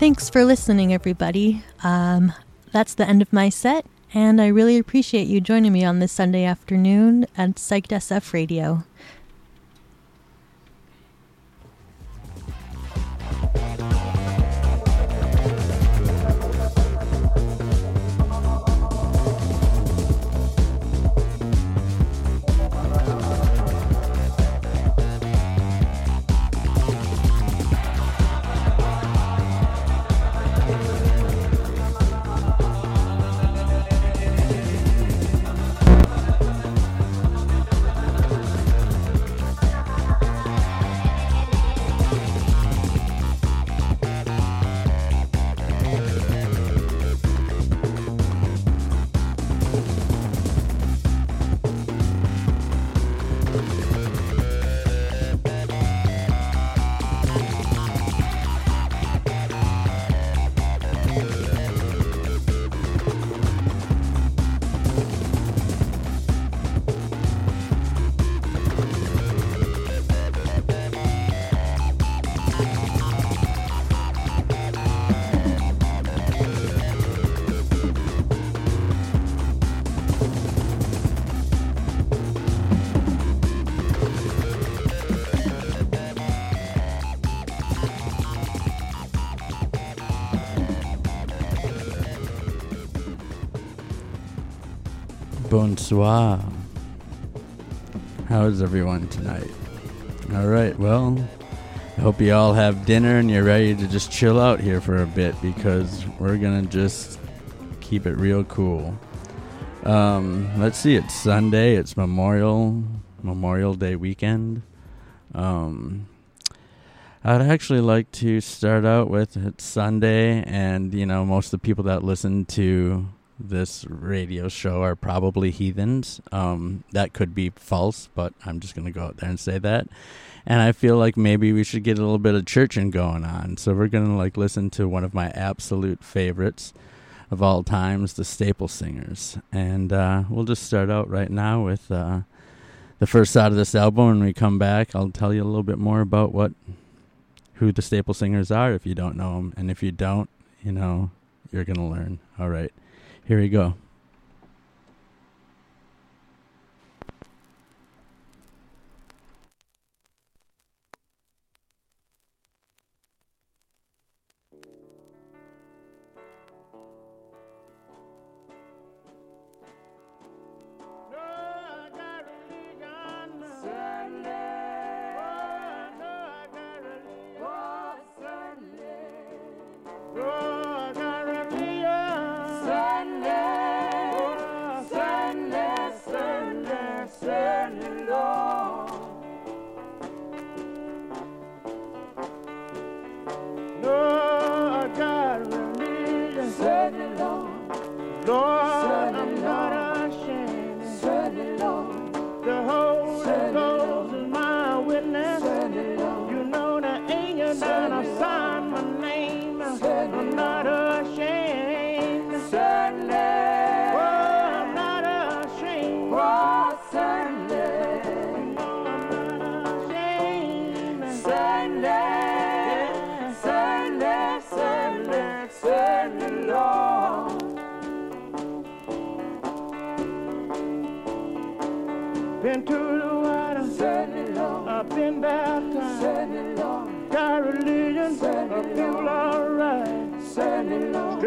Thanks for listening, everybody. Um, that's the end of my set, and I really appreciate you joining me on this Sunday afternoon at Psyched SF Radio. Bonsoir. How is everyone tonight? All right, well, I hope you all have dinner and you're ready to just chill out here for a bit because we're going to just keep it real cool. Um, let's see, it's Sunday, it's Memorial Memorial Day weekend. Um, I'd actually like to start out with it's Sunday, and you know, most of the people that listen to this radio show are probably heathens. Um, that could be false, but I'm just going to go out there and say that. And I feel like maybe we should get a little bit of churching going on. So we're going to like listen to one of my absolute favorites of all times, the Staple Singers. And uh, we'll just start out right now with uh, the first side of this album. When we come back, I'll tell you a little bit more about what who the Staple Singers are if you don't know them. And if you don't, you know, you're going to learn. All right. Here we go.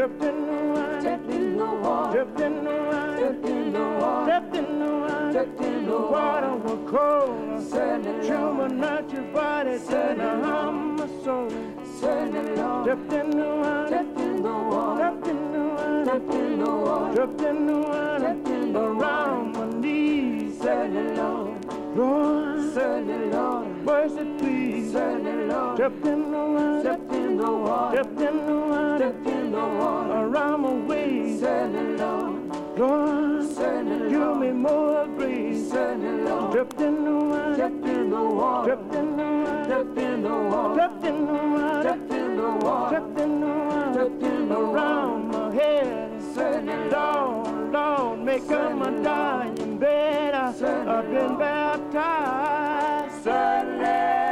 Dipped in the water, Dipped in the water. Dipped in the water, Dipped in the water. In the in the water. Water was cold. Certainly Human not your body. I'm a soul. Dipped in the water, Dipped in the water. Dipped in the water, Dipped in the water. Dipped in the wine. In the Around my knees. Certainly Lord. Certainly please. Dipped in the water in the water, dipped in the water, dipped in the water, around my waist. Certainly, Lord, Lord, certainly, give Lord. me more grace. Certainly, Lord, dipped in the water, dipped in the water, dipped in the water, dipped in the water, dipped in the water, dipped in the water, dipped in the water, dipped in the water, around my head. Certainly, Lord, Lord, make up my dying bed. I've been baptized. Certainly.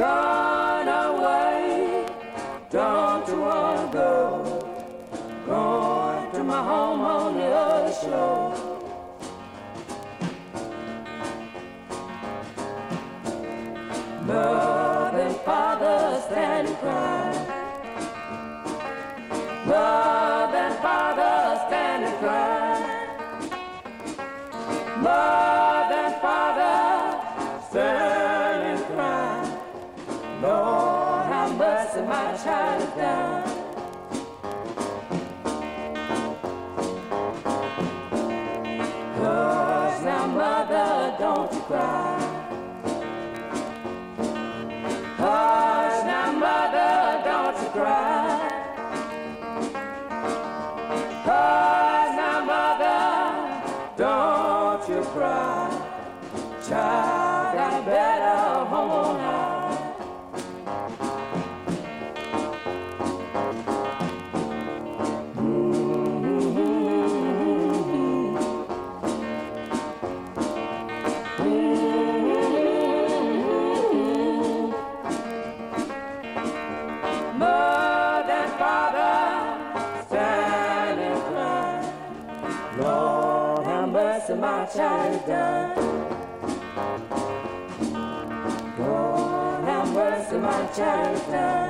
Gone away, don't you wanna go? Going to my home on the other shore. Mother and father stand and cry. China done. Lord, my China.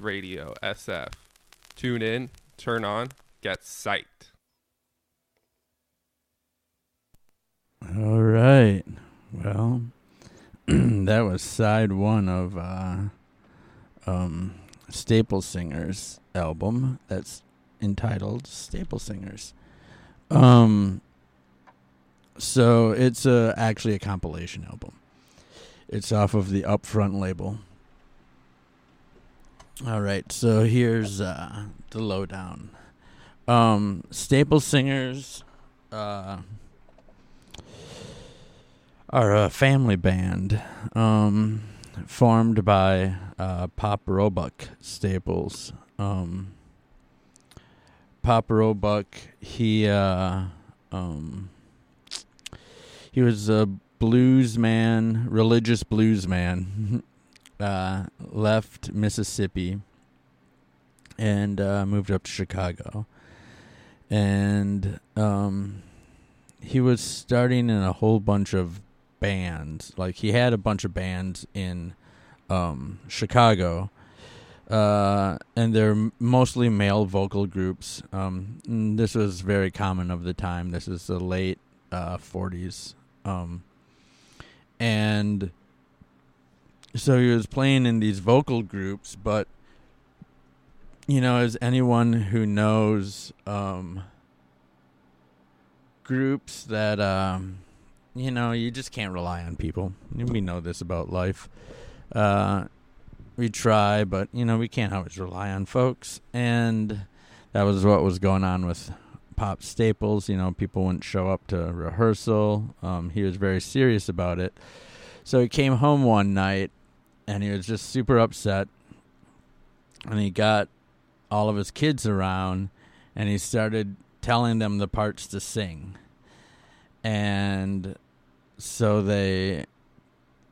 Radio SF. Tune in, turn on, get psyched. All right. Well, that was side one of uh, um, Staple Singers album. That's entitled Staple Singers. Um, so it's uh, actually a compilation album. It's off of the Upfront label. All right, so here's uh, the lowdown. Um, Staple Singers. Uh, are a family band um, formed by uh, Pop Roebuck Staples. Um, Pop Roebuck, he uh, um, he was a blues man, religious blues man. uh, left Mississippi and uh, moved up to Chicago, and um, he was starting in a whole bunch of bands. Like he had a bunch of bands in um, Chicago, uh, and they're mostly male vocal groups. Um, this was very common of the time. This is the late uh, 40s, um, and so he was playing in these vocal groups, but you know, as anyone who knows um, groups that um, you know, you just can't rely on people. We know this about life. Uh, we try, but you know, we can't always rely on folks, and that was what was going on with Pop Staples. You know, people wouldn't show up to rehearsal. Um, he was very serious about it. So he came home one night, and he was just super upset. And he got all of his kids around, and he started telling them the parts to sing. And so they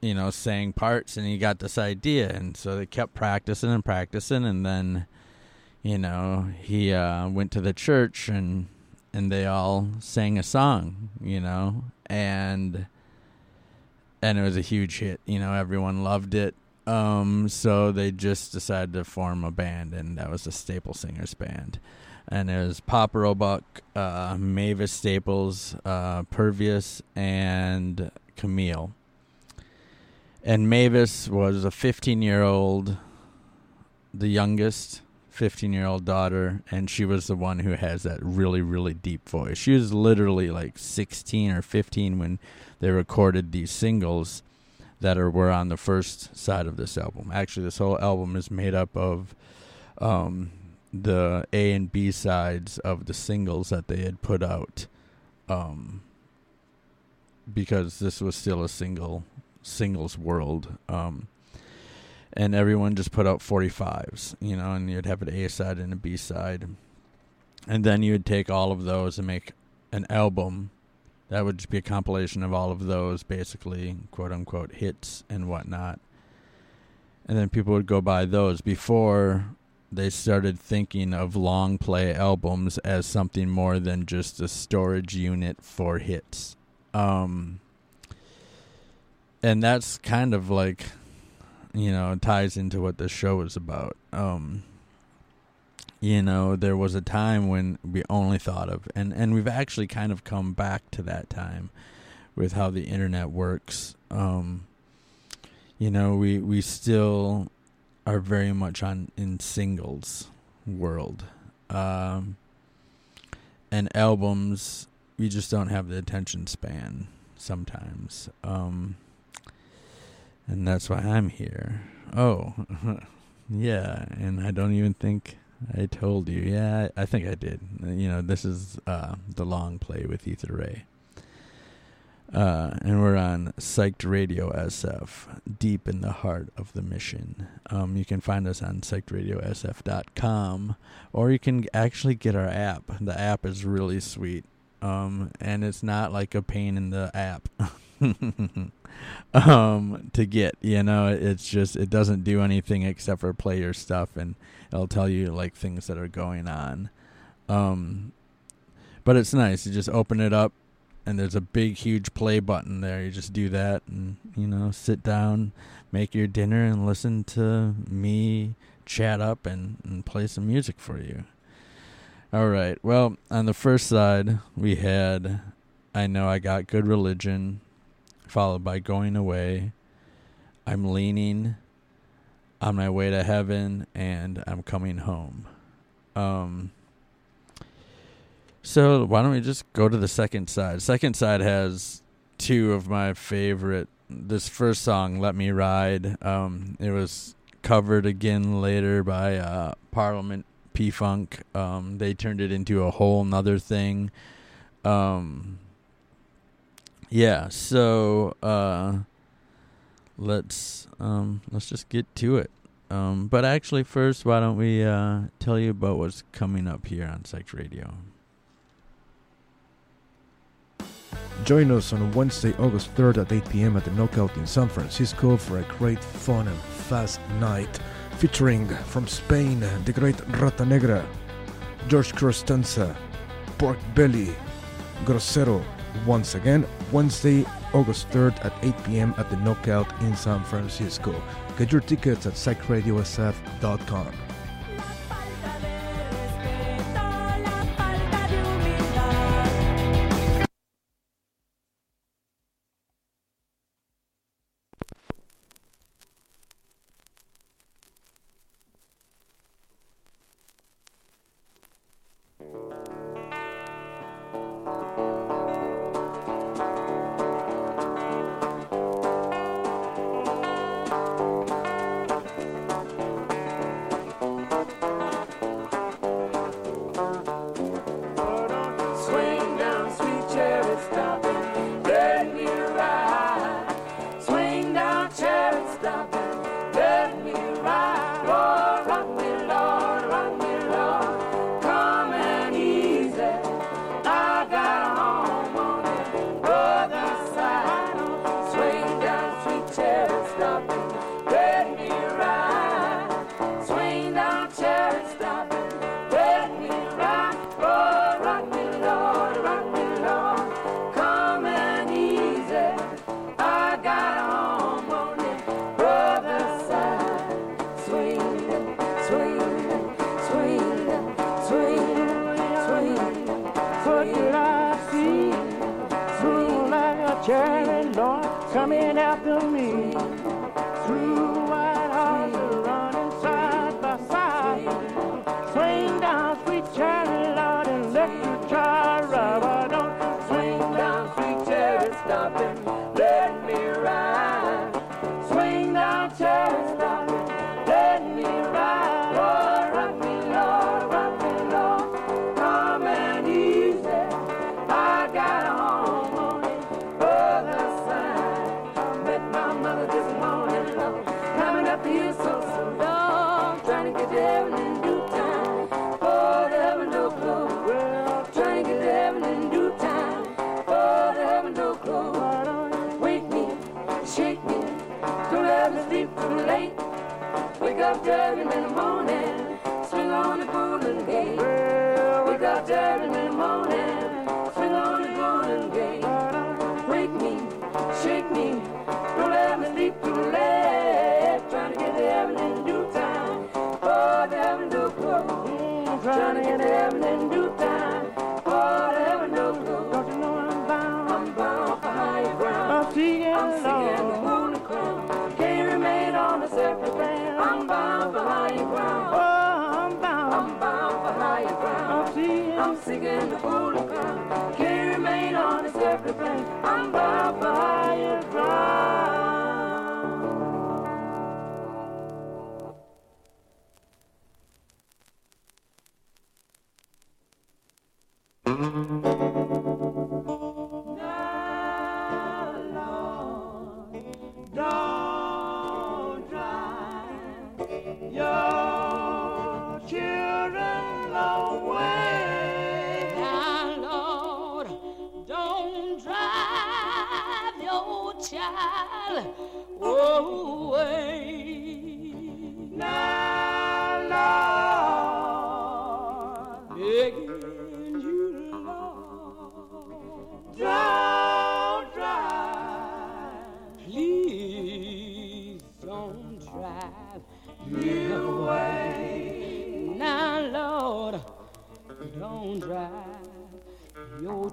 you know sang parts and he got this idea. And so they kept practicing and practicing and then you know he uh went to the church and and they all sang a song you know? And and it was a huge hit you know everyone loved it. Um so they just decided to form a band and that was the staple singers band. And it was Pop Roebuck, uh, Mavis Staples, uh, Pervis, and Camille. And Mavis was a 15 year old, the youngest 15 year old daughter, and she was the one who has that really, really deep voice. She was literally like 16 or 15 when they recorded these singles that are were on the first side of this album. Actually, this whole album is made up of um, the A and B sides of the singles that they had put out, um, because this was still a single singles world. Um, and everyone just put out 45s, you know, and you'd have an A side and a B side. And then you would take all of those and make an album that would just be a compilation of all of those, basically, quote unquote, hits and whatnot. And then people would go buy those before they started thinking of long play albums as something more than just a storage unit for hits. Um, and that's kind of like, you know, ties into what the show is about. Um, you know, there was a time when we only thought of, and, and we've actually kind of come back to that time with how the internet works. Um, you know, we, we still are very much on in singles world. Um, and albums, we just don't have the attention span sometimes. Um, and that's why I'm here. Oh, yeah, and I don't even think I told you. Yeah, I, think I did. You know, this is uh, the long play with Ether Ray. Uh, and we're on Psyched Radio SF, deep in the heart of the mission. Um, you can find us on psychedradiosf.com, or you can actually get our app. The app is really sweet, um, and it's not like a pain in the app um, to get. You know, it's just it doesn't do anything except for play your stuff, and it'll tell you like things that are going on. Um, but it's nice. You just open it up and there's a big huge play button there you just do that and you know sit down make your dinner and listen to me chat up and, and play some music for you all right well on the first side we had i know i got good religion followed by going away i'm leaning on my way to heaven and i'm coming home um so why don't we just go to the second side? Second side has two of my favorite. This first song, "Let Me Ride," um, it was covered again later by uh, Parliament P Funk. Um, they turned it into a whole nother thing. Um, yeah, so uh, let's um, let's just get to it. Um, but actually, first, why don't we uh, tell you about what's coming up here on Psych Radio? Join us on Wednesday, August 3rd at 8 p.m. at the Knockout in San Francisco for a great fun and fast night featuring from Spain the great Rata Negra, George Costanza, Pork Belly, Grosero. Once again, Wednesday, August 3rd at 8 p.m. at the Knockout in San Francisco. Get your tickets at psychradiosf.com.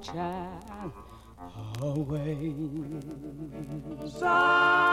child away. Sometimes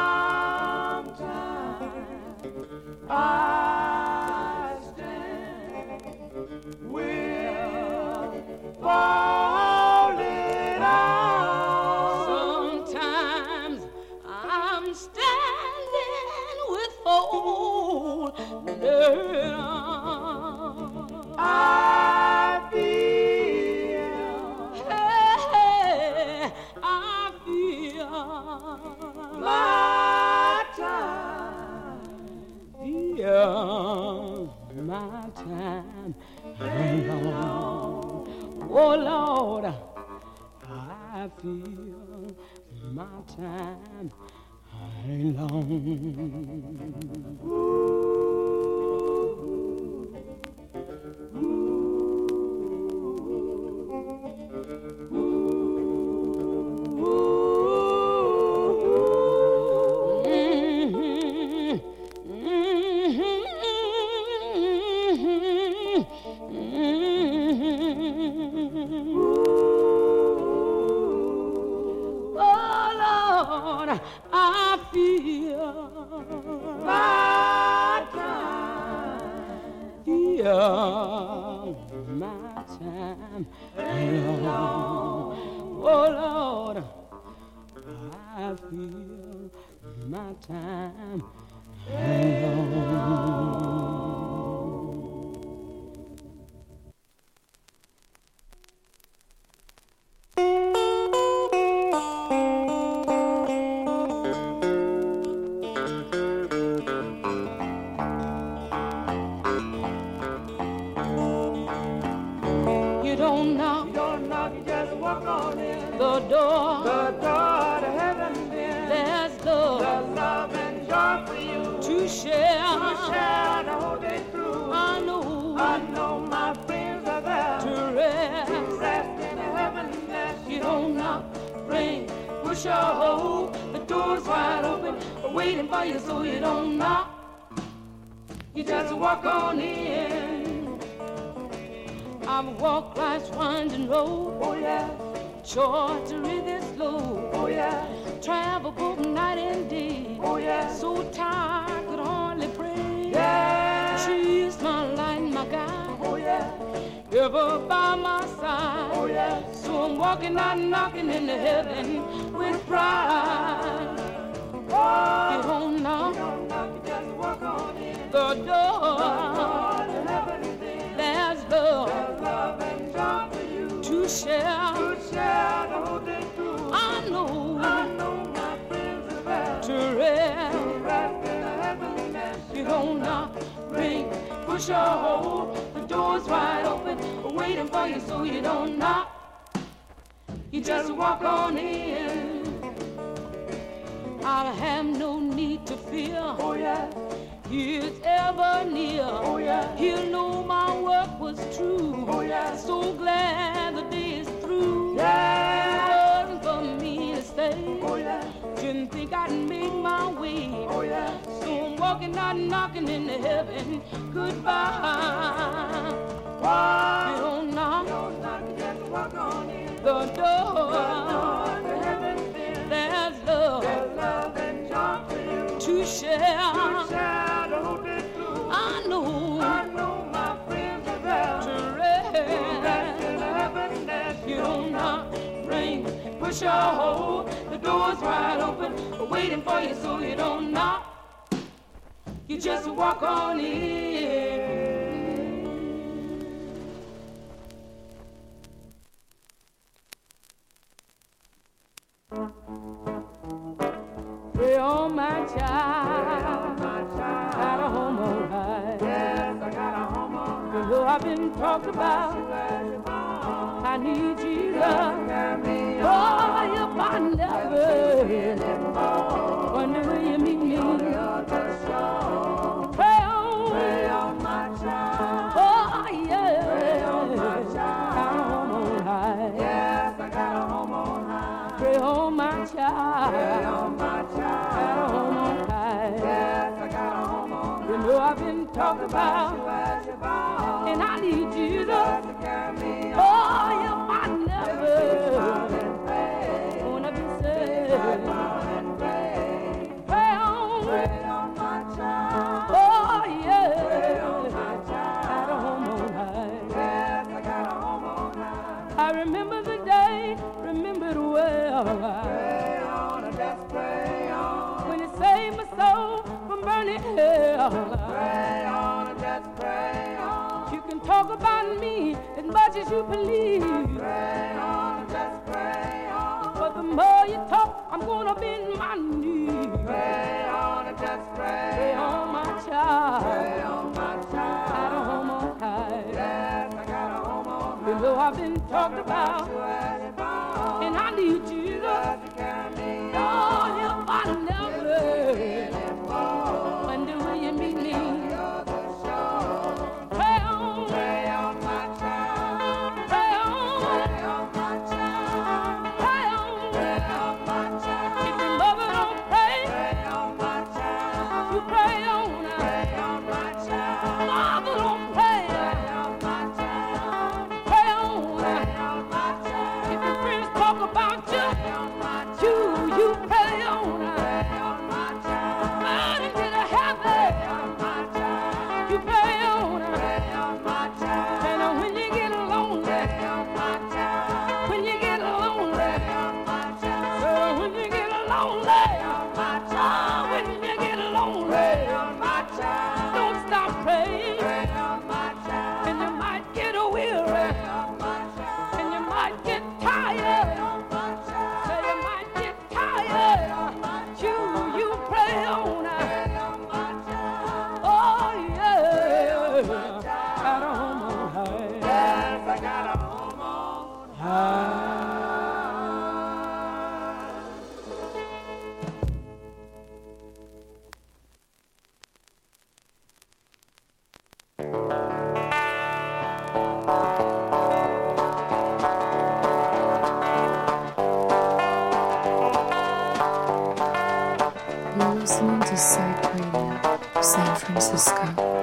walking out knocking into heaven. Goodbye. Why? You don't knock. The door. There's love to share. I know to rest. You don't knock, ring, push a hole. The door's wide open, waiting for you so you don't knock. You just walk on in. Pray on my child. I got a home all right. You know I've been talked about. I need Jesus. Oh, if I never on my child. Got a home on high. You know I've been talked about, and I need you to. carry me on. Oh, if I never wanna be saved, pray on. Pray on my child. Oh yeah, got a home on high. I remember the day, remember it well. Hell. You can talk about me as much as you please. But the more you talk, I'm gonna bend my knee. Pray on and just pray on, my child. Got a home on high. You know I've been talked about, and I need you listening to Psyched Radio, San Francisco.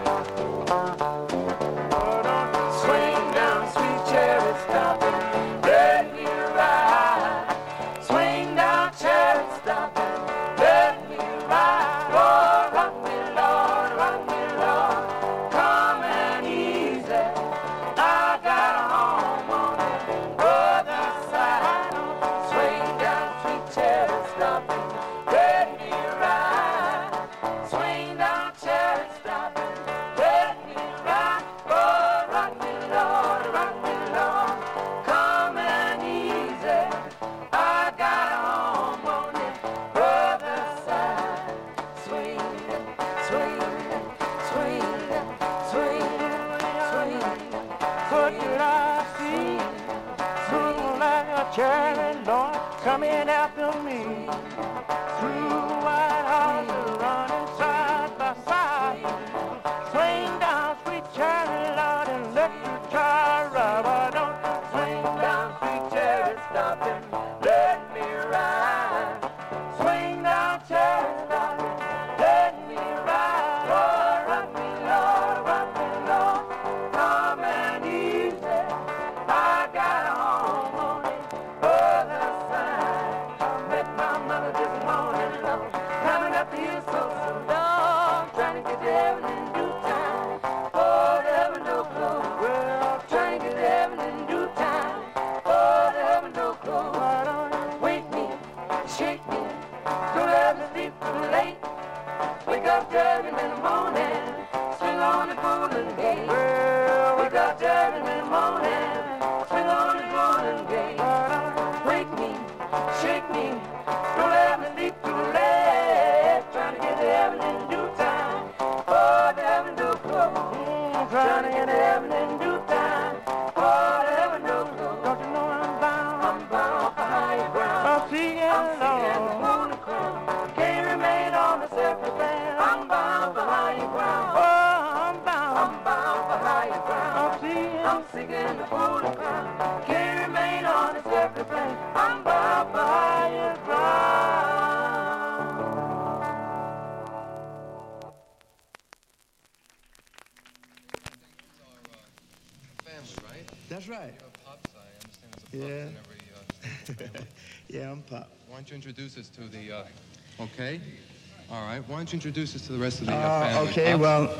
Don't you introduce us to the rest of the uh, Uh, family? okay, Pops? well,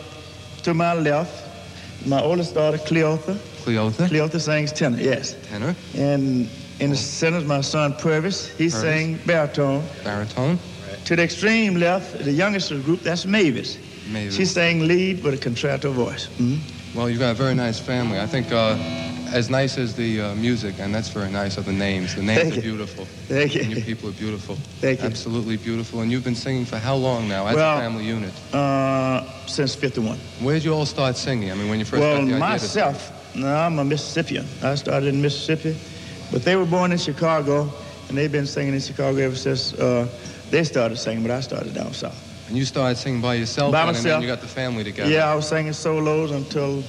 to my left, my oldest daughter, Cleotha. Cleotha, Cleotha sings tenor, yes. tenor, And in the center is my son, Pervis. He Pervis. sang baritone. baritone, To the extreme left, the youngest of the group, that's Mavis. Mavis. She sang lead with a contralto voice. Mhm. Well, you've got a very nice family. I think uh, as nice as the uh, music, and that's very nice, are the names. The names Thank are you. beautiful. Thank you. And your people are beautiful. Thank you. Absolutely beautiful. And you've been singing for how long now as Well, a family unit? Uh, since 51. Where did you all start singing? I mean, when you first well, got the idea to- myself, no, I'm a Mississippian. I started in Mississippi, but they were born in Chicago, and they've been singing in Chicago ever since uh, they started singing, but I started down south. And you started singing by yourself, By then, and then you got the family together. Yeah, I was singing solos until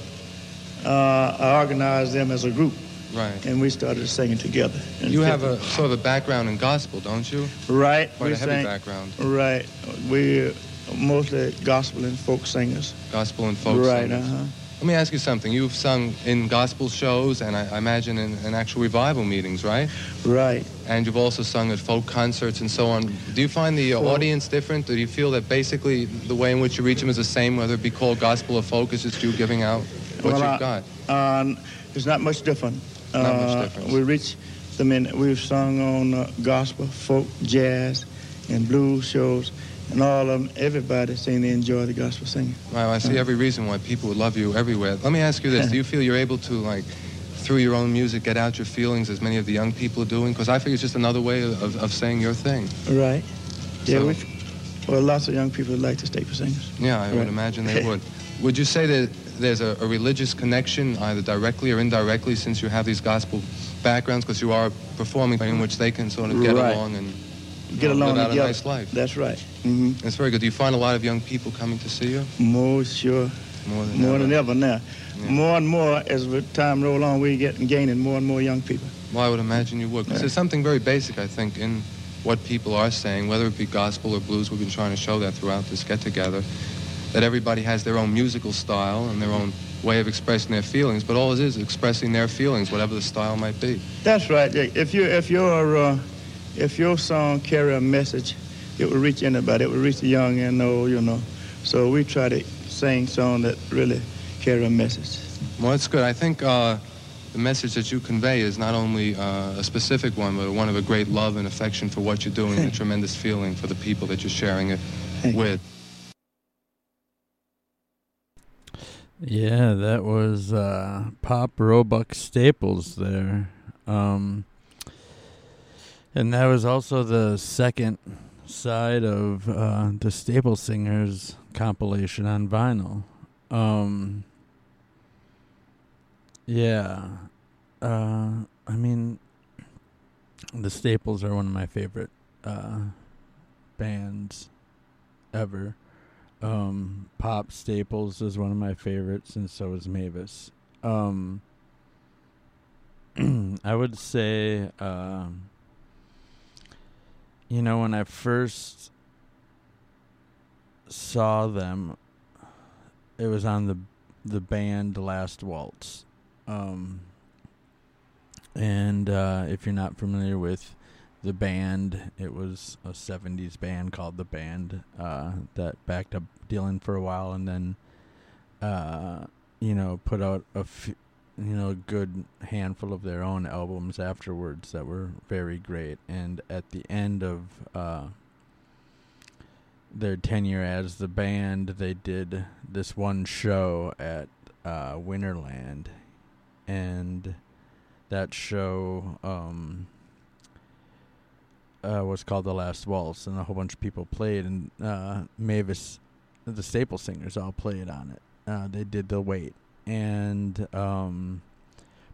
uh, I organized them as a group, Right. and we started singing together. You have a sort of a background in gospel, don't you? right. Quite we a heavy sang- background. Right. We're mostly gospel and folk singers. Gospel and folk right. singers. Uh huh. Let me ask you something. You've sung in gospel shows and I, I imagine in, in actual revival meetings, right? Right. And you've also sung at folk concerts and so on. Do you find the Well- audience different? Do you feel that basically the way in which you reach them is the same, whether it be called gospel or folk? It's just you giving out what Well, you've I- got. Uh, it's not much different. Not much Uh, difference. We reach them in. We've sung on uh, gospel, folk, jazz, and blues shows, and all of them. Everybody seem to enjoy the gospel singing. Wow, I see every reason why people would love you everywhere. Let me ask you this. Do you feel you're able to, like, through your own music, get out your feelings as many of the young people are doing? Because I think it's just another way of, of saying your thing. Right. Yeah. So- We, well, lots of young people would like to stay for singers. Yeah, I would imagine they would. Would you say that there's a, a religious connection, either directly or indirectly, since you have these gospel backgrounds, because you are performing in which they can sort of get Right. along and Get along out together. a nice life? That's right. hmm It's very good. Do you find a lot of young people coming to see you? More sure. More than More ever. than ever now. Yeah. More and more as the time roll on, we get gaining more and more young people. Well, I would imagine you would. 'Cause Yeah. there's something very basic, I think, in what people are saying, whether it be gospel or blues. We've been trying to show that throughout this get-together, that everybody has their own musical style and their own way of expressing their feelings, but all it is is expressing their feelings, whatever the style might be. That's right. If you if your uh, if your song carry a message, it will reach anybody. It will reach the young and the old, you know. So we try to sing songs that really carry a message. Well, that's good. I think uh, the message that you convey is not only uh, a specific one, but one of a great love and affection for what you're doing, and a tremendous feeling for the people that you're sharing it Thank you. with. Yeah, that was uh, Pop Roebuck Staples there. Um, and that was also the second side of uh, the Staple Singers compilation on vinyl. Um, yeah. Uh, I mean, the Staples are one of my favorite uh, bands ever. Um, Pop Staples is one of my favorites, and so is Mavis. Um, I would say, um, you know, when I first saw them, it was on the the band Last Waltz. Um, and uh, if you're not familiar with the band, it was a 70s band called The Band uh, that backed up Dylan for a while and then, uh, you know, put out a f- you know, good handful of their own albums afterwards that were very great. And at the end of uh, their tenure as the band, they did this one show at uh, Winterland. And that show um, uh, was called The Last Waltz, and a whole bunch of people played, and uh, Mavis, the Staple Singers, all played on it. Uh, they did the Weight, and um,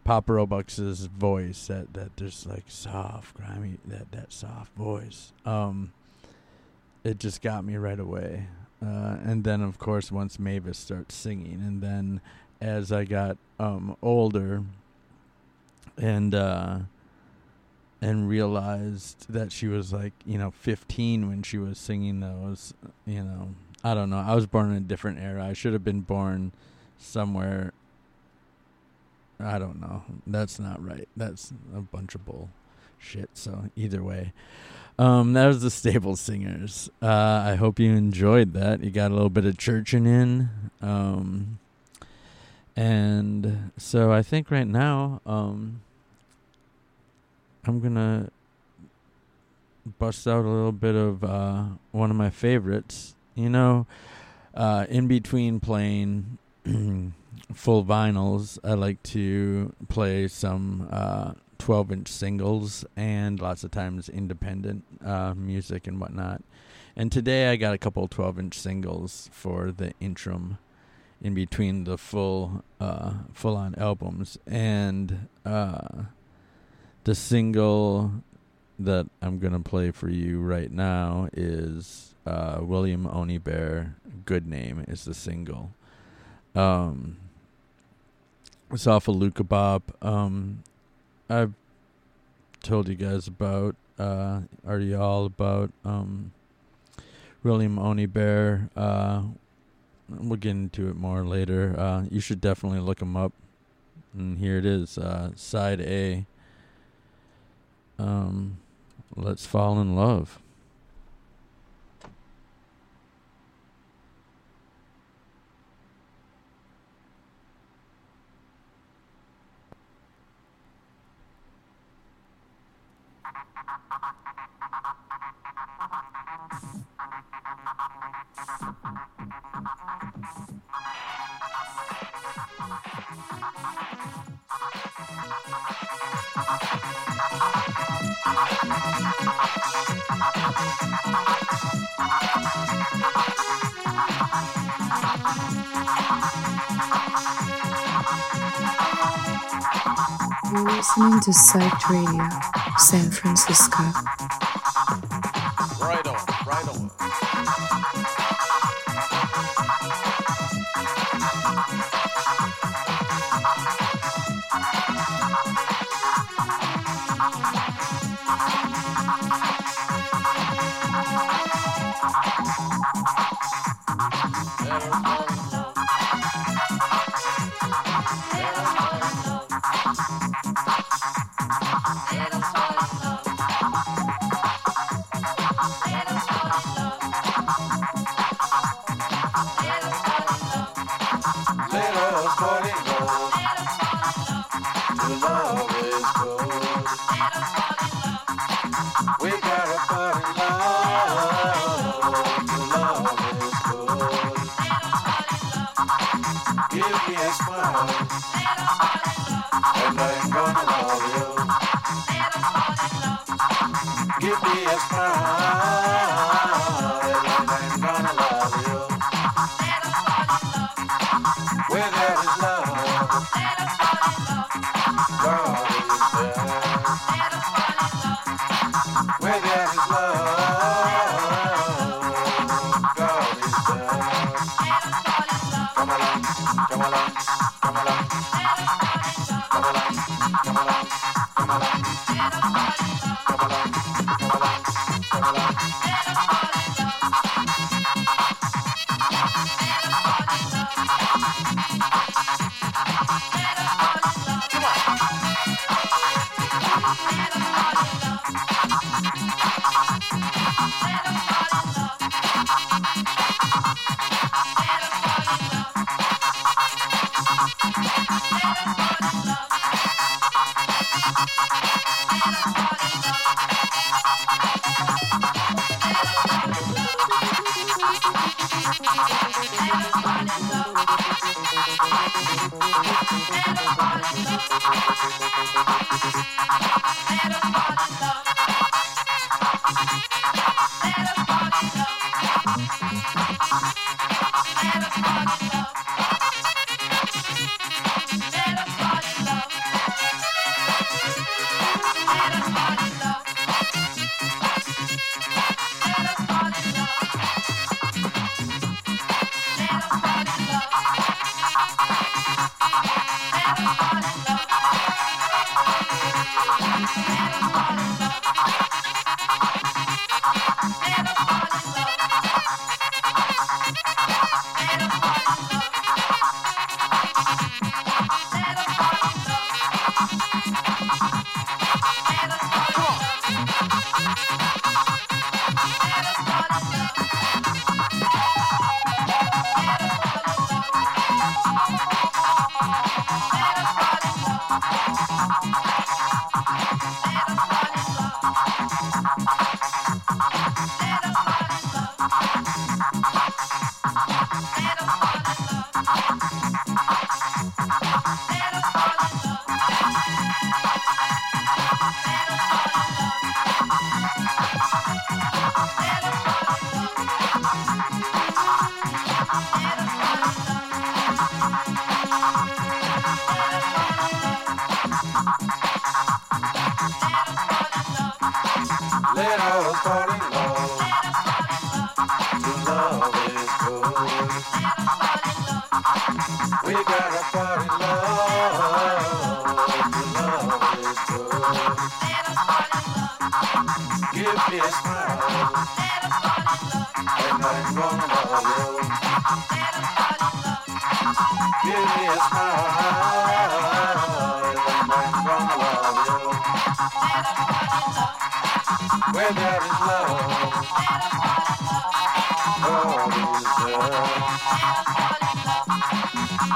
Papa Roebuck's voice, that that just like soft, grimy, that that soft voice. Um, it just got me right away. Uh, and then, of course, once Mavis starts singing, and then as I got um, older, and uh, and realized that she was like you know 15 when she was singing those you know. I don't know. I was born in a different era. I should have been born somewhere. I don't know. That's not right. That's a bunch of bull shit. So either way um that was the Staple Singers. Uh i hope you enjoyed that. You got a little bit of churching in um and so i think right now um I'm gonna bust out a little bit of uh, one of my favorites. You know, uh, in between playing full vinyls, I like to play some uh, 12 inch singles and lots of times independent uh, music and whatnot. And today I got a couple 12 inch singles for the interim in between the full uh, full on albums and uh, the single that I'm gonna play for you right now is uh, William Onyeabor. Good name is the single. Um, it's off of Luaka Bop. Um, I've told you guys about uh, already all about um, William Onyeabor. Uh, we'll get into it more later. Uh, you should definitely look him up. And here it is, uh, side A um, let's fall in love. You're listening to Psyched Radio, San Francisco. Right on, right on. フフフフ。Me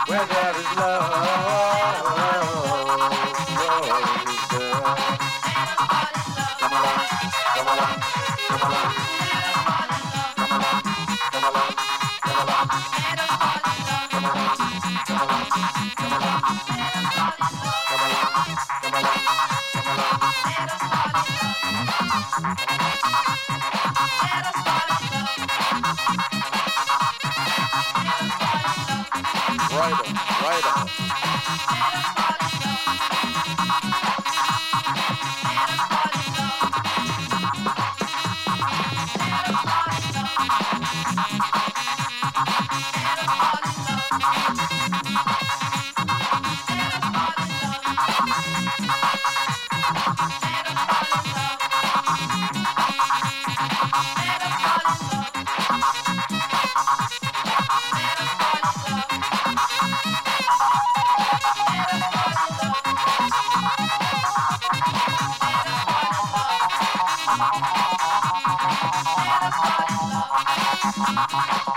Where there is love, Right on, right on.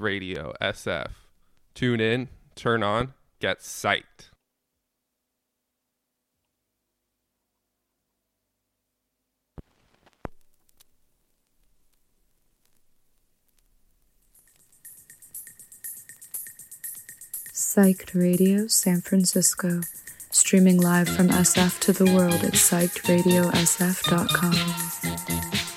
Radio SF. Tune in, turn on, get psyched. Psyched Radio San Francisco. Streaming live from SF to the world at psychedradiosf.com.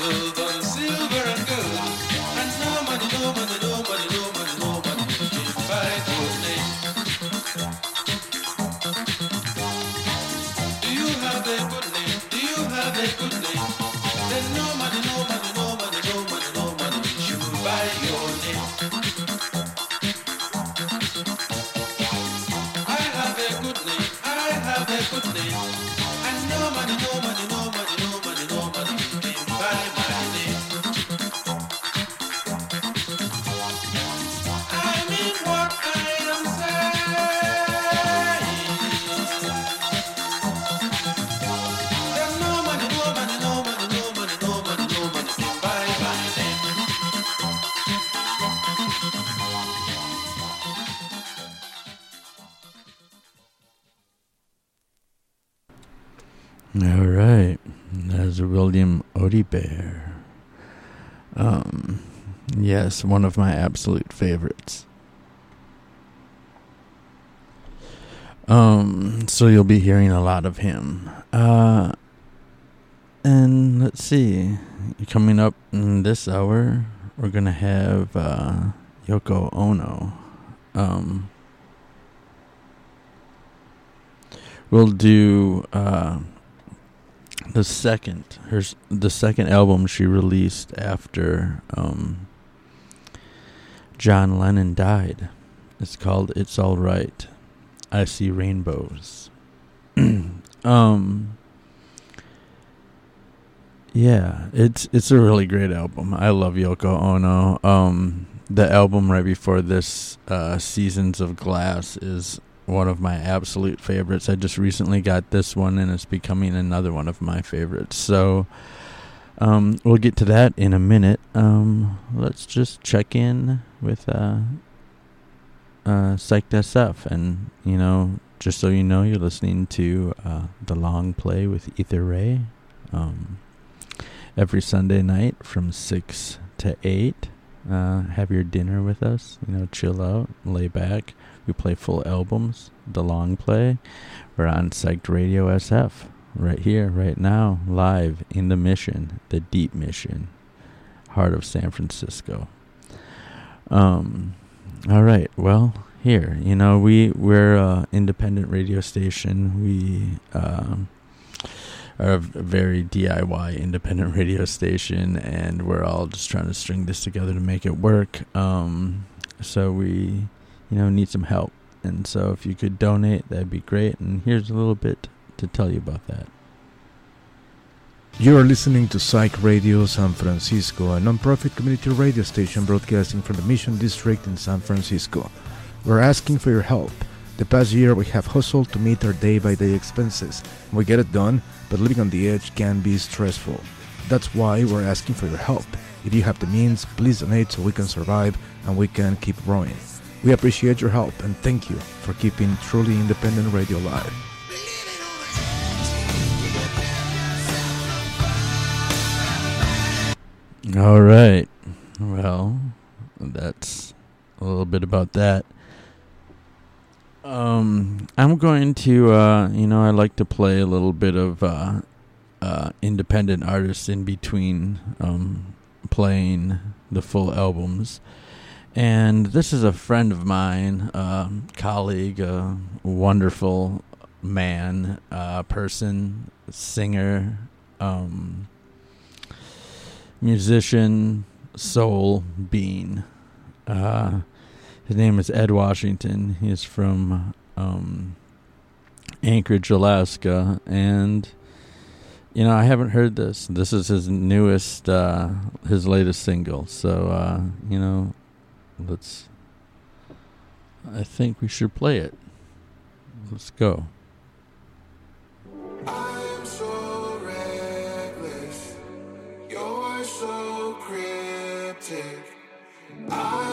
settled on one of my absolute favorites. Um, so you'll be hearing a lot of him. Uh, and let's see, coming up in this hour, we're gonna have uh, Yoko Ono. Um, we'll do uh, the second her the second album she released after um, John Lennon died. It's called "It's All Right." I see rainbows. um, yeah, it's it's a really great album. I love Yoko Ono. Um, the album right before this, uh, "Seasons of Glass," is one of my absolute favorites. I just recently got this one, and it's becoming another one of my favorites. So, um, we'll get to that in a minute. Um, let's just check in with uh, uh, Psyched SF, and you know, just so you know, you're listening to uh, the long play with Ether Ray. Um, every Sunday night from six to eight. Uh, have your dinner with us. You know, chill out, lay back. We play full albums. The long play. We're on Psyched Radio SF right here, right now, live in the Mission, the Deep Mission, heart of San Francisco. Um, all right. Well, here, you know, we we're a independent radio station. We um, are a very DIY independent radio station, and we're all just trying to string this together to make it work. Um, so we, you know, need some help, and so if you could donate, that'd be great. And here's a little bit to tell you about that. You are listening to Psyched Radio San Francisco, a non-profit community radio station broadcasting from the Mission District in San Francisco. We're asking for your help. The past year we have hustled to meet our day-by-day expenses. We get it done, but living on the edge can be stressful. That's why we're asking for your help. If you have the means, please donate so we can survive and we can keep growing. We appreciate your help and thank you for keeping truly independent radio alive. All right. Well, that's a little bit about that. Um, I'm going to, uh, you know, I like to play a little bit of uh, uh, independent artists in between um, playing the full albums. And this is a friend of mine, a colleague, a wonderful man, uh, person, singer, um, musician, soul being. Uh, his name is Ed Washington. He's from um, Anchorage, Alaska, and you know I haven't heard this. This is his newest, uh, his latest single. So uh, you know, let's. I think we should play it. Let's go. I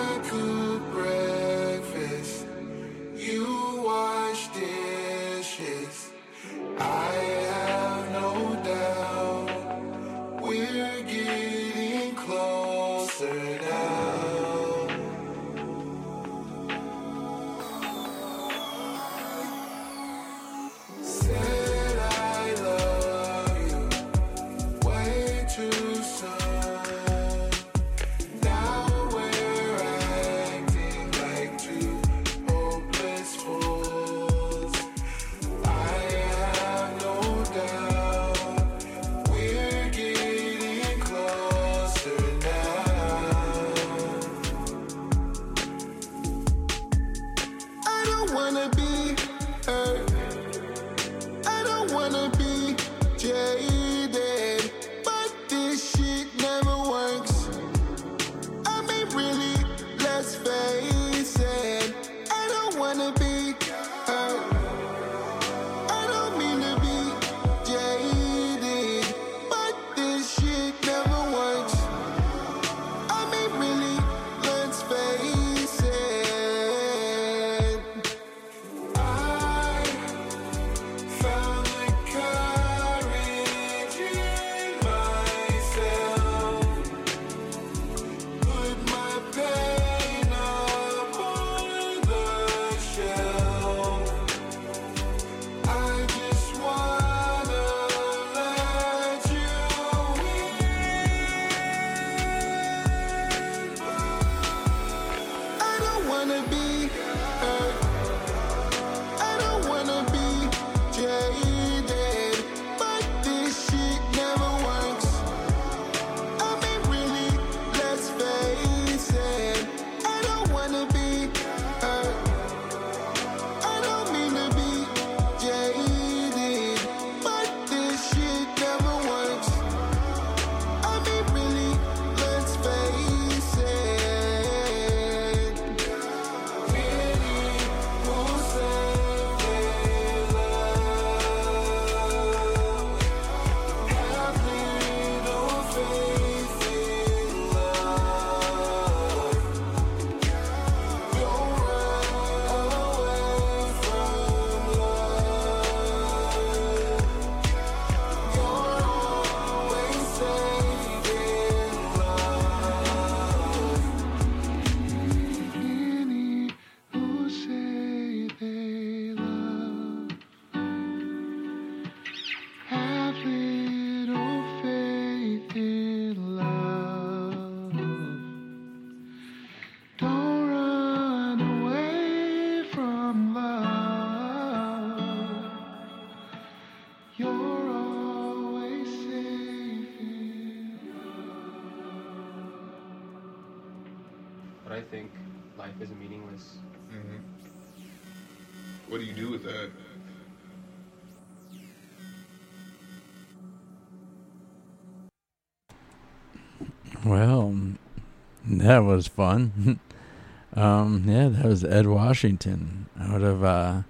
that was fun. um, yeah, that was Ed Washington out of uh,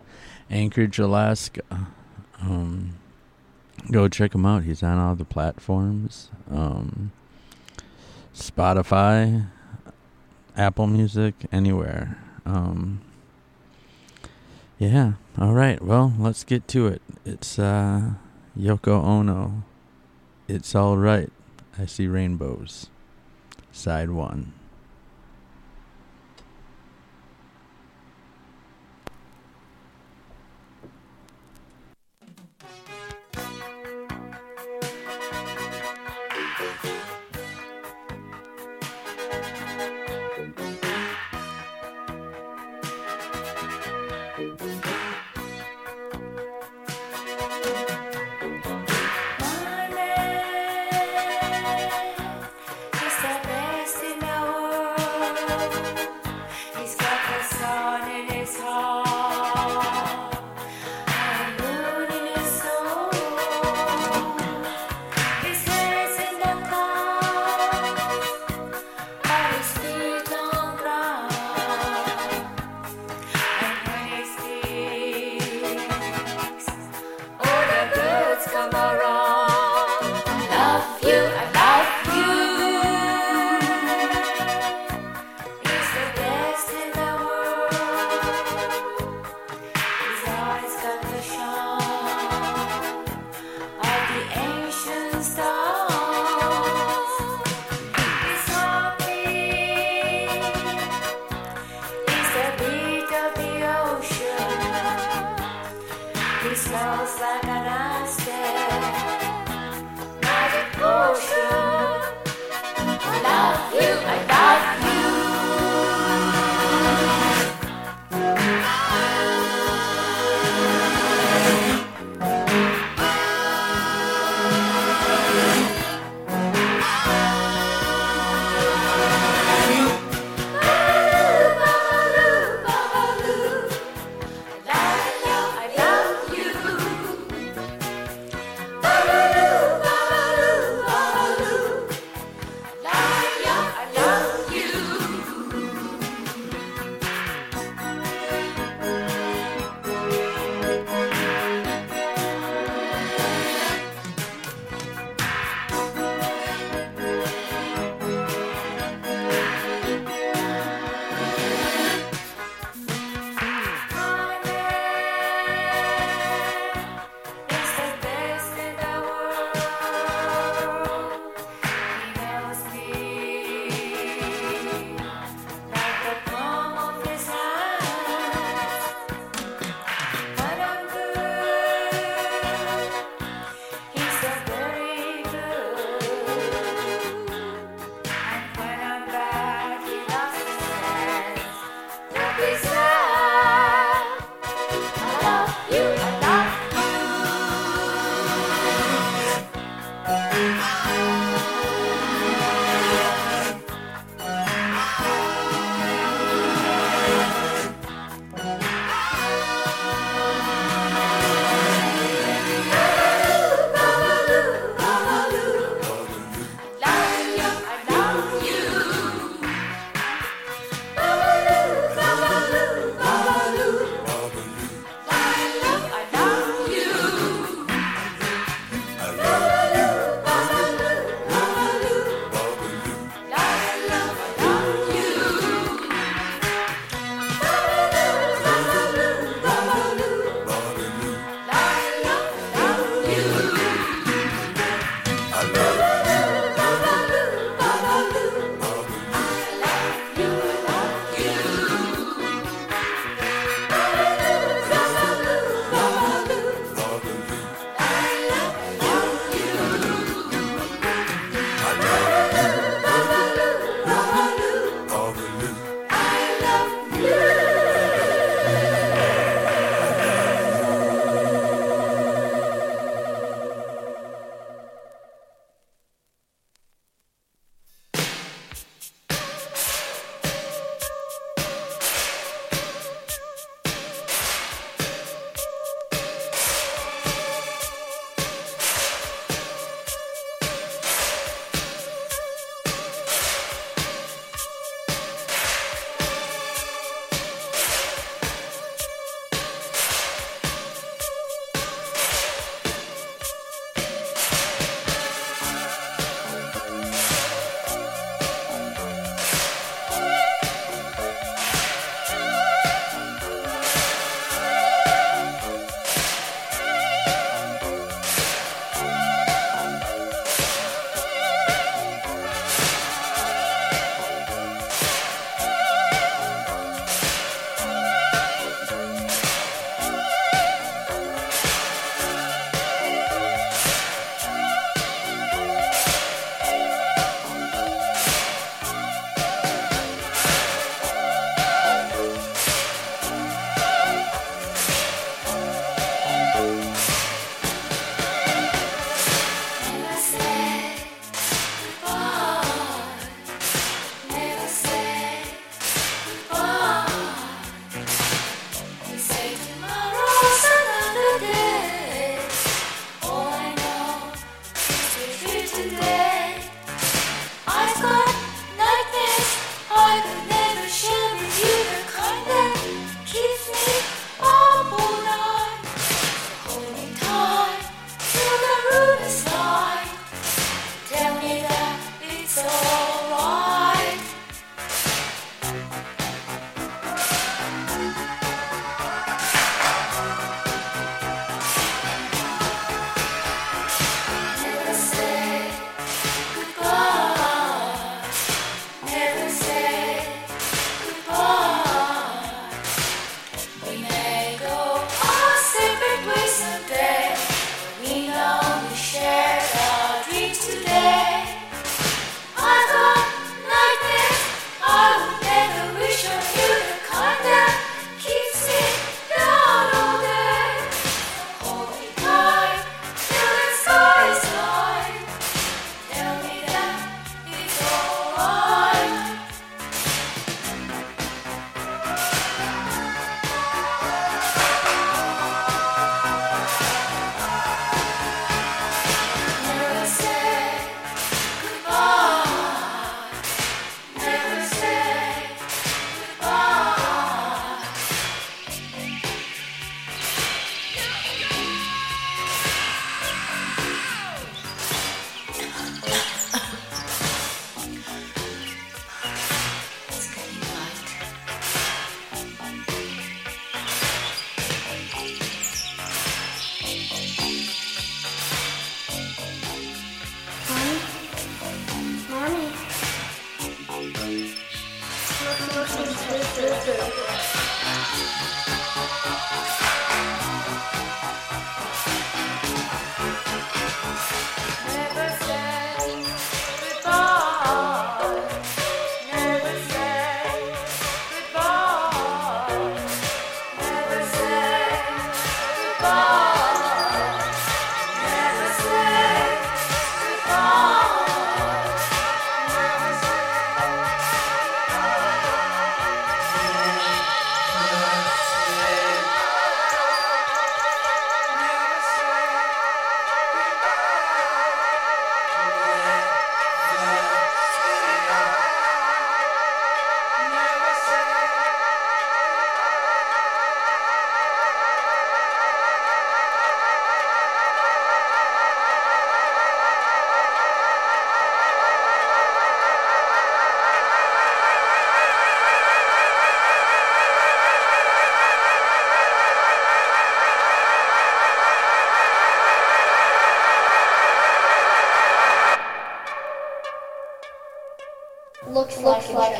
Anchorage, Alaska. Um, go check him out. He's on all the platforms. Um, Spotify, Apple Music, anywhere. Um, yeah. All right. Well, let's get to it. It's uh, Yoko Ono. It's all right. I see rainbows. Side one.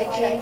Okay.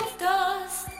of dust.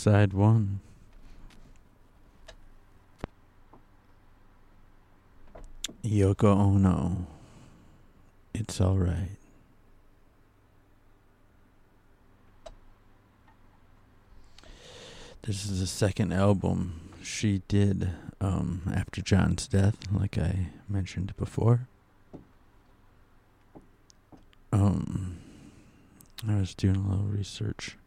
side one. Yoko Ono. It's all right. This is the second album she did um, after John's death, like I mentioned before. Um, I was doing a little research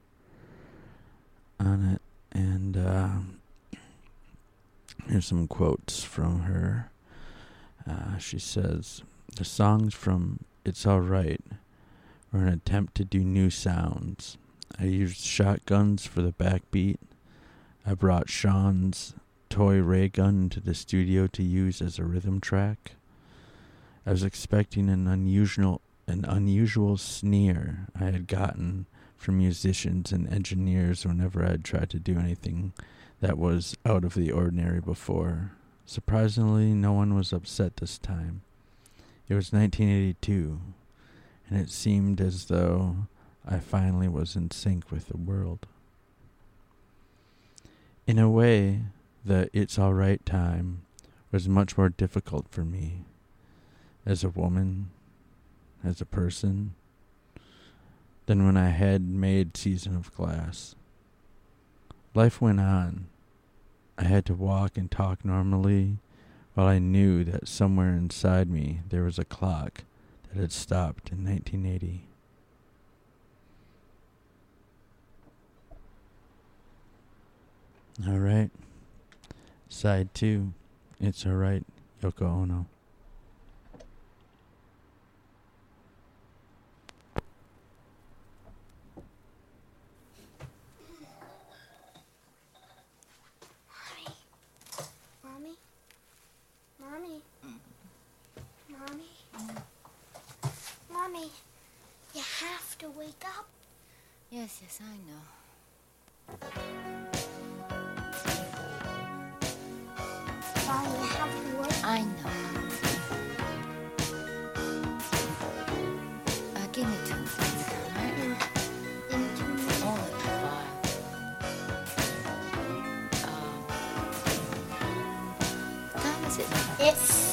on it, and uh, here's some quotes from her. Uh, she says, The songs from It's Alright were an attempt to do new sounds. I used shotguns for the backbeat. I brought Sean's toy ray gun into the studio to use as a rhythm track. I was expecting an unusual an unusual sneer I had gotten from musicians and engineers whenever I had tried to do anything that was out of the ordinary before. Surprisingly, no one was upset this time. It was 1982. and it seemed as though I finally was in sync with the world. In a way, the It's Alright time was much more difficult for me as a woman, as a person, than when I had made Season of Glass. Life went on. I had to walk and talk normally, while I knew that somewhere inside me there was a clock that had stopped in 1980. All right. Side two. It's all right, Yoko Ono. To wake up. Yes, yes, I know. Mommy, you have to work. I know. Uh, give me two minutes, all right? In two minutes. Only five. Um, what time is it? It's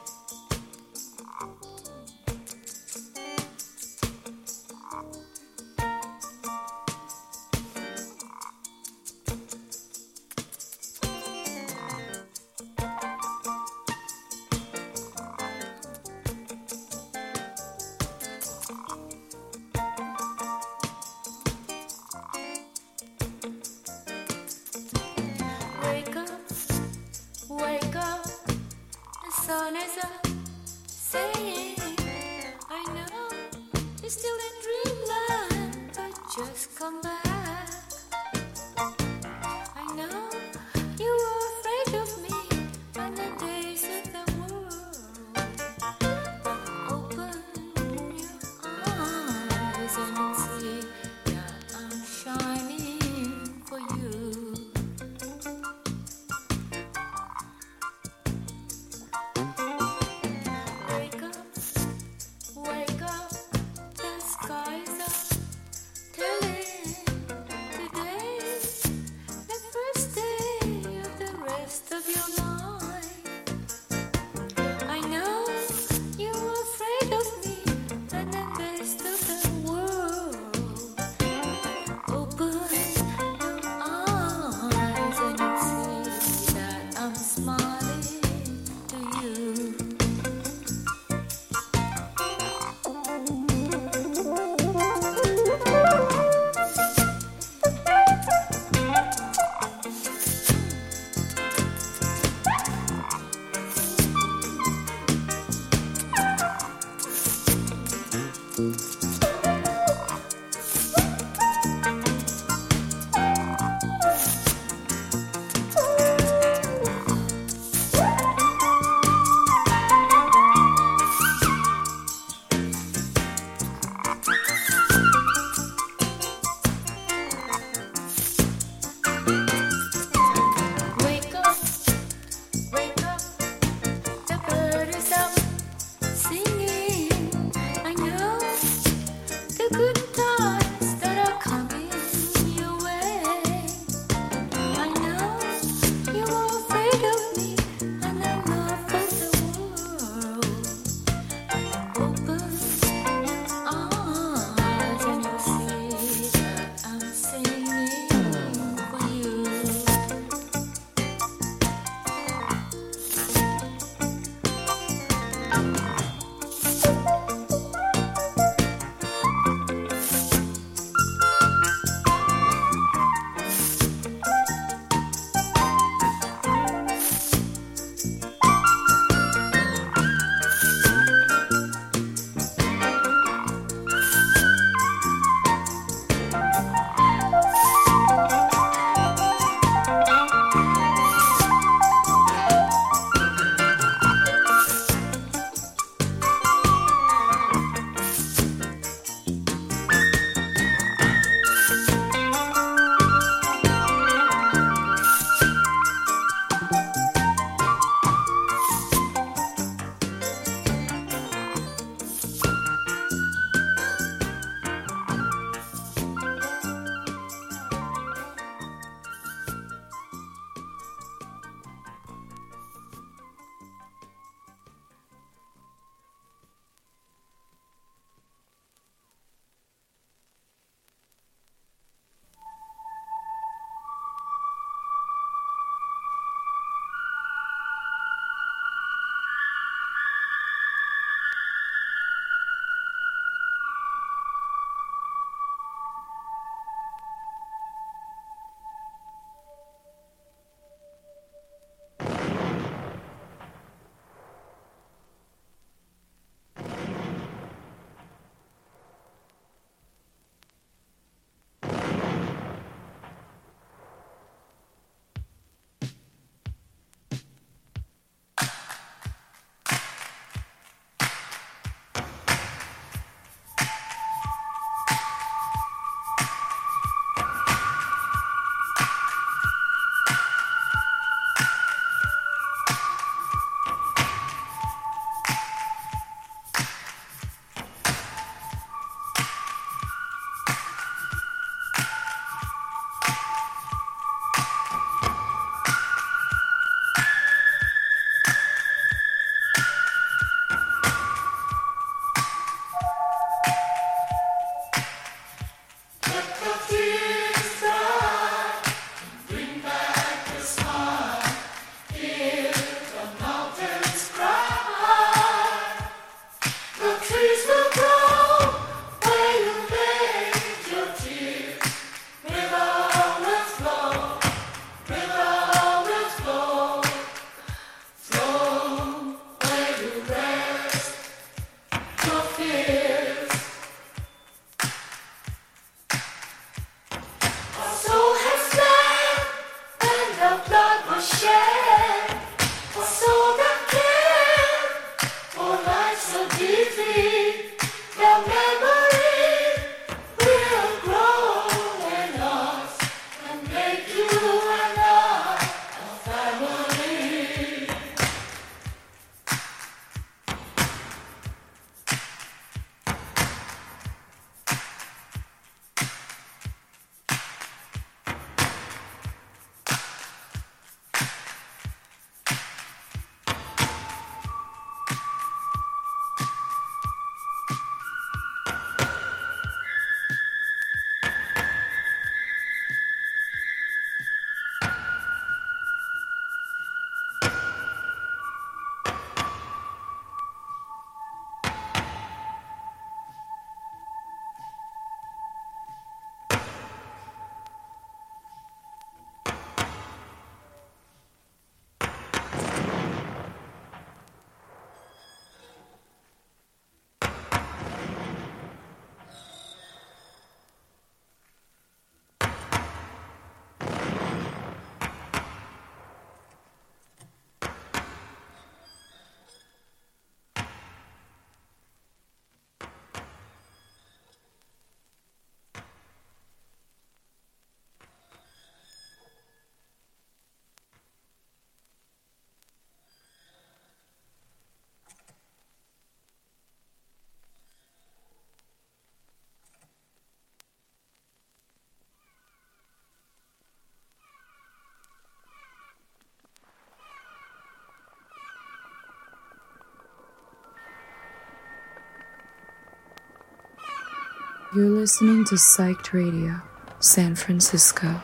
You're listening to Psyched Radio, San Francisco.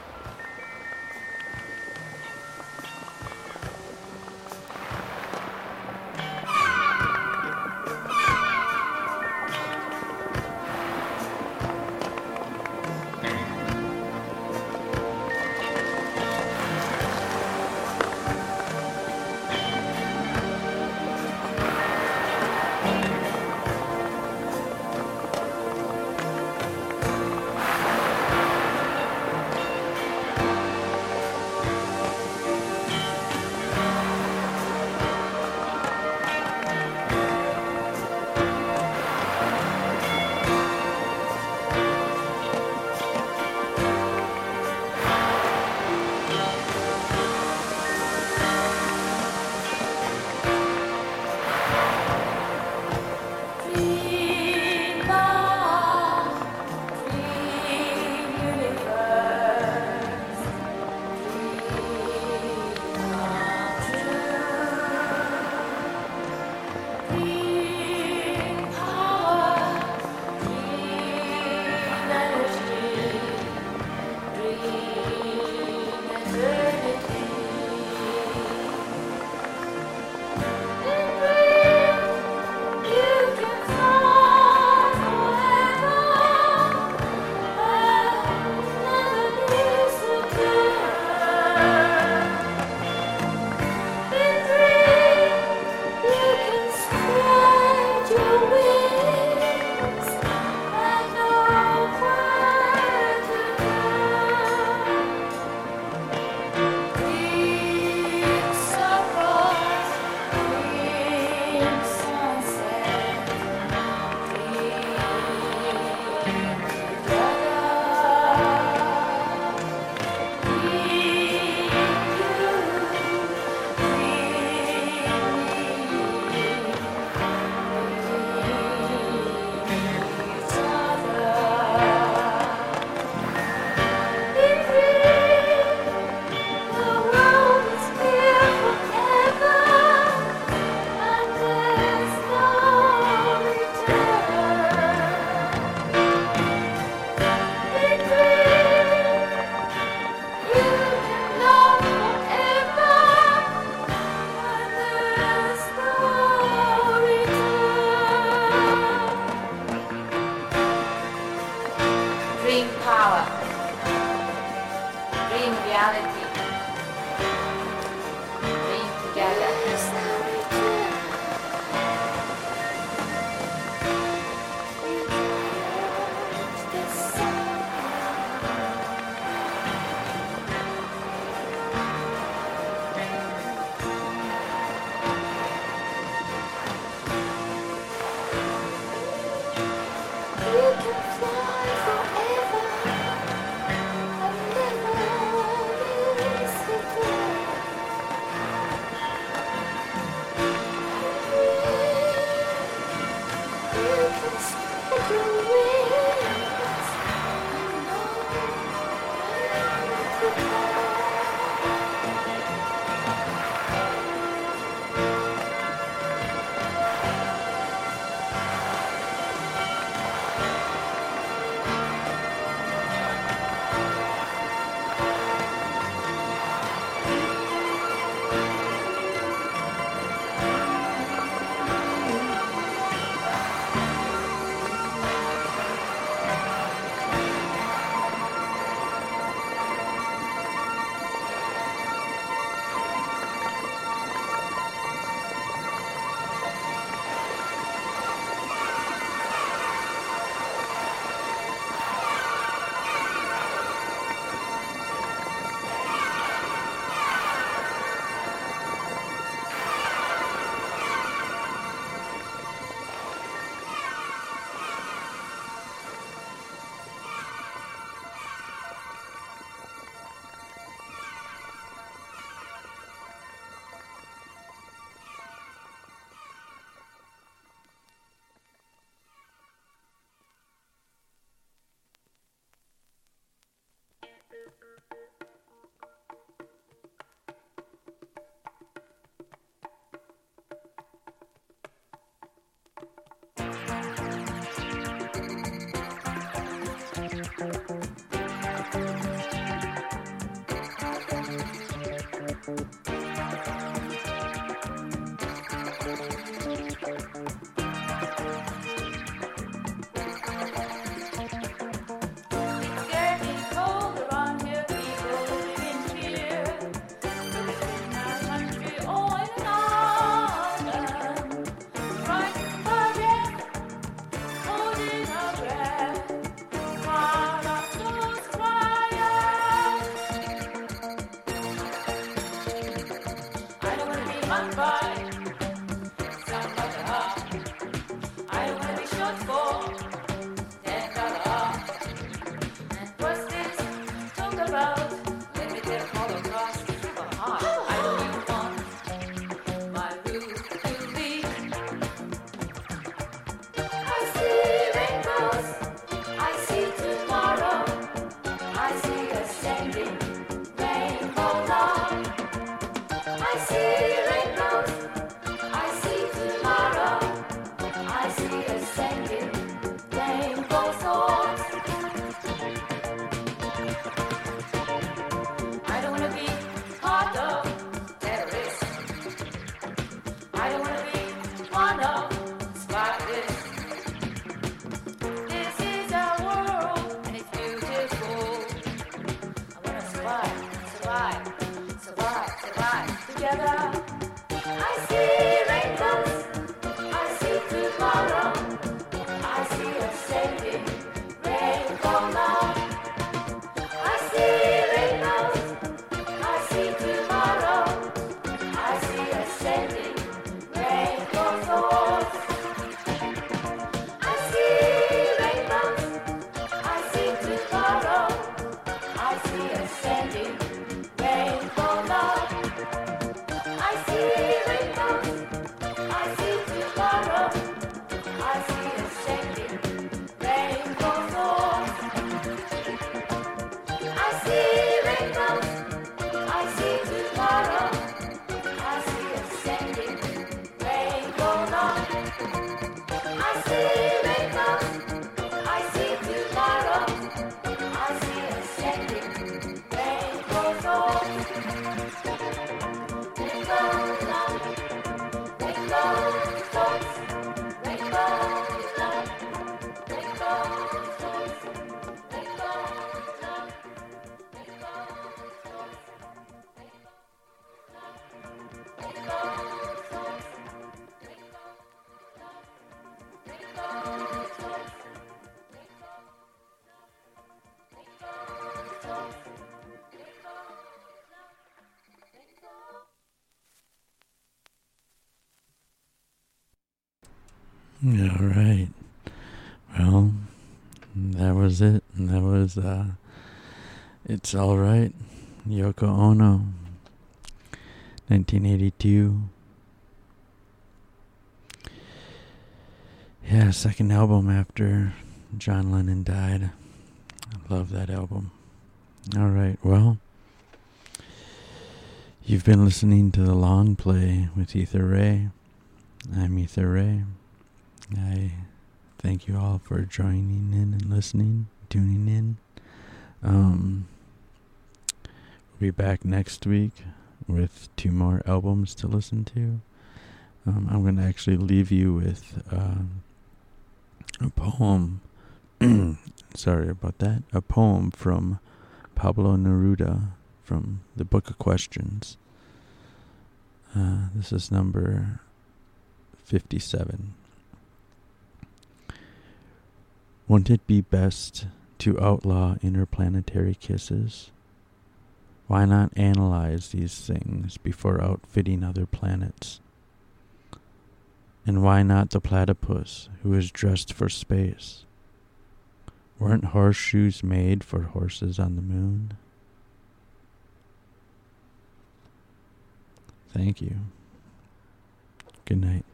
butterfly. All right. Well, that was it. That was uh It's All Right. Yoko Ono. 1982. Yeah, second album after John Lennon died. I love that album. All right. Well, you've been listening to the long play with Ether Ray. I'm Ether Ray. I thank you all for joining in and listening, tuning in. Um, we'll be back next week with two more albums to listen to. Um, I'm going to actually leave you with um, a poem. Sorry about that. A poem from Pablo Neruda from the Book of Questions. Uh, this is number 57. Wouldn't it be best to outlaw interplanetary kisses? Why not analyze these things before outfitting other planets? And why not the platypus who is dressed for space? Weren't horseshoes made for horses on the moon? Thank you. Good night.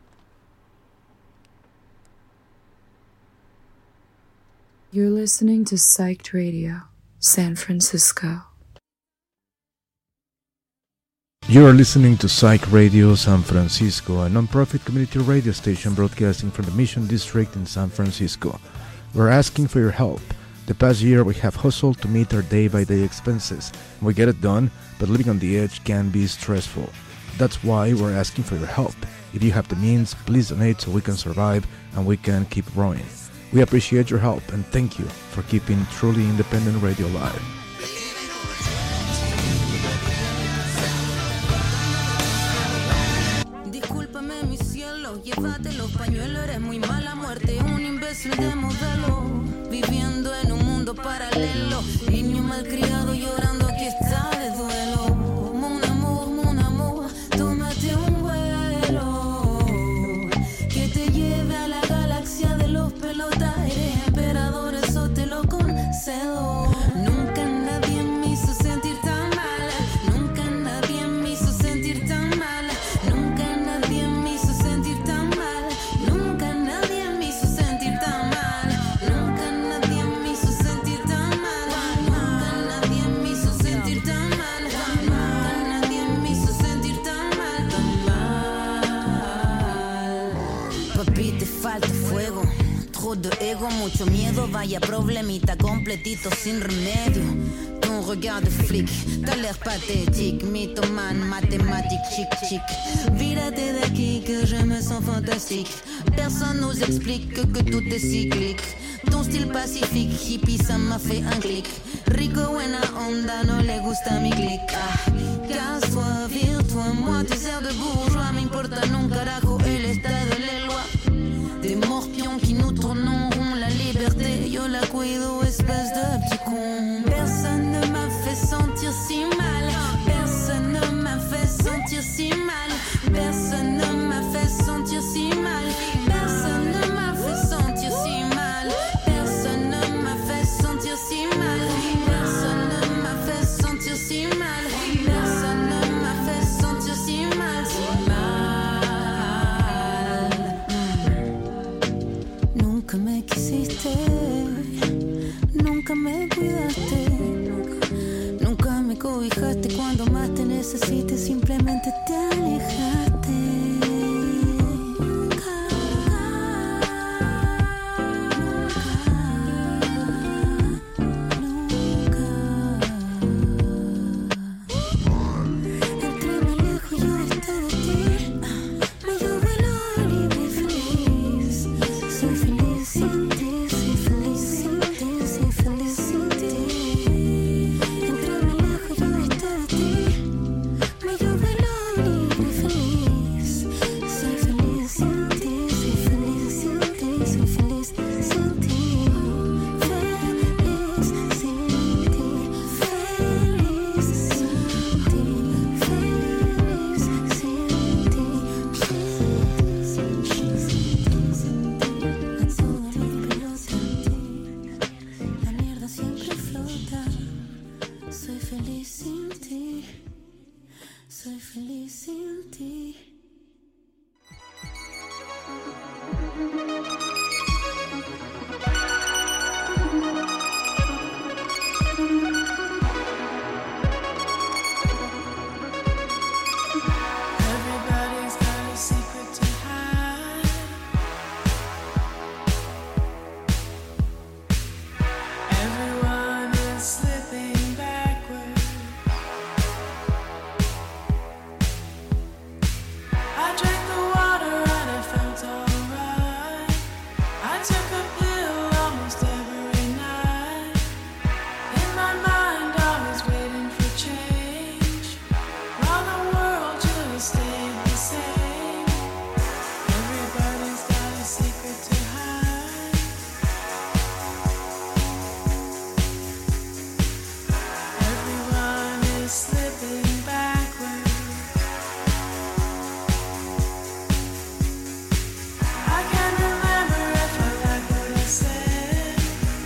You're listening to Psyched Radio, San Francisco. You are listening to Psych Radio San Francisco, a nonprofit community radio station broadcasting from the Mission District in San Francisco. We're asking for your help. The past year, we have hustled to meet our day by day expenses. We get it done, but living on the edge can be stressful. That's why we're asking for your help. If you have the means, please donate so we can survive and we can keep growing. We appreciate your help and thank you for keeping truly independent radio alive. Paralelo, niño malcriado llorando, sin remedio. Ton regard de flic, t'as l'air pathétique, mythomane, mathématique, chic chic. Vire-t'es d'acquis que je me sens fantastique. Personne nous explique que, tout est cyclique. Ton style pacifique, hippie, ça m'a fait un clic. Rico, buena onda, no le gusta mi clic. Ah, casse-toi, vire-toi, moi tu sers de bourgeois, m'importe un carajo. to see